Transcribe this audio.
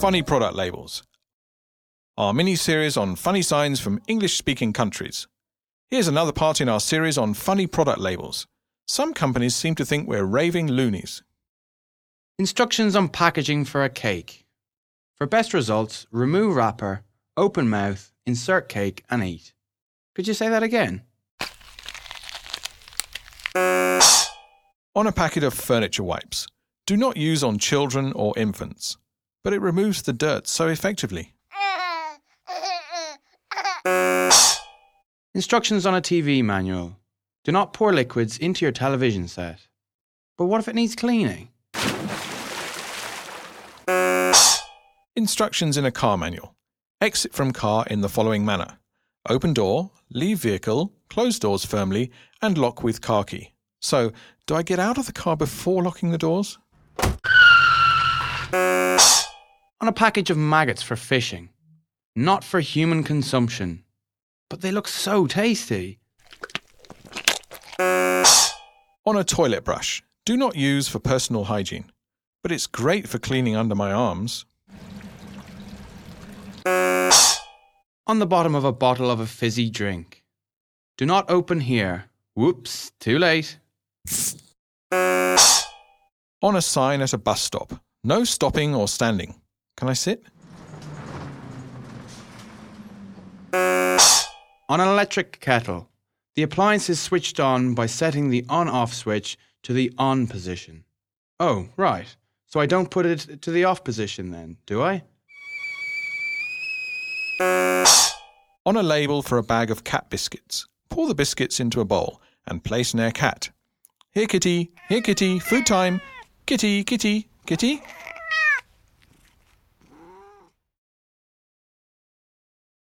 Funny Product Labels, our mini series on funny signs from English speaking countries. Here's another part in our series on funny product labels. Some companies seem to think we're raving loonies. Instructions on packaging for a cake. For best results, remove wrapper, open mouth, insert cake, and eat. Could you say that again? On a packet of furniture wipes. Do not use on children or infants, but it removes the dirt so effectively. Instructions on a TV manual. Do not pour liquids into your television set. But what if it needs cleaning? Instructions in a car manual. Exit from car in the following manner open door, leave vehicle, close doors firmly, and lock with car key. So, do I get out of the car before locking the doors? On a package of maggots for fishing. Not for human consumption. But they look so tasty. On a toilet brush. Do not use for personal hygiene, but it's great for cleaning under my arms. On the bottom of a bottle of a fizzy drink. Do not open here. Whoops, too late. On a sign at a bus stop. No stopping or standing. Can I sit? On an electric kettle, the appliance is switched on by setting the on off switch to the on position. Oh, right. So I don't put it to the off position then, do I? On a label for a bag of cat biscuits. Pour the biscuits into a bowl and place near cat. Here, kitty, here, kitty, food time. Kitty, kitty, kitty.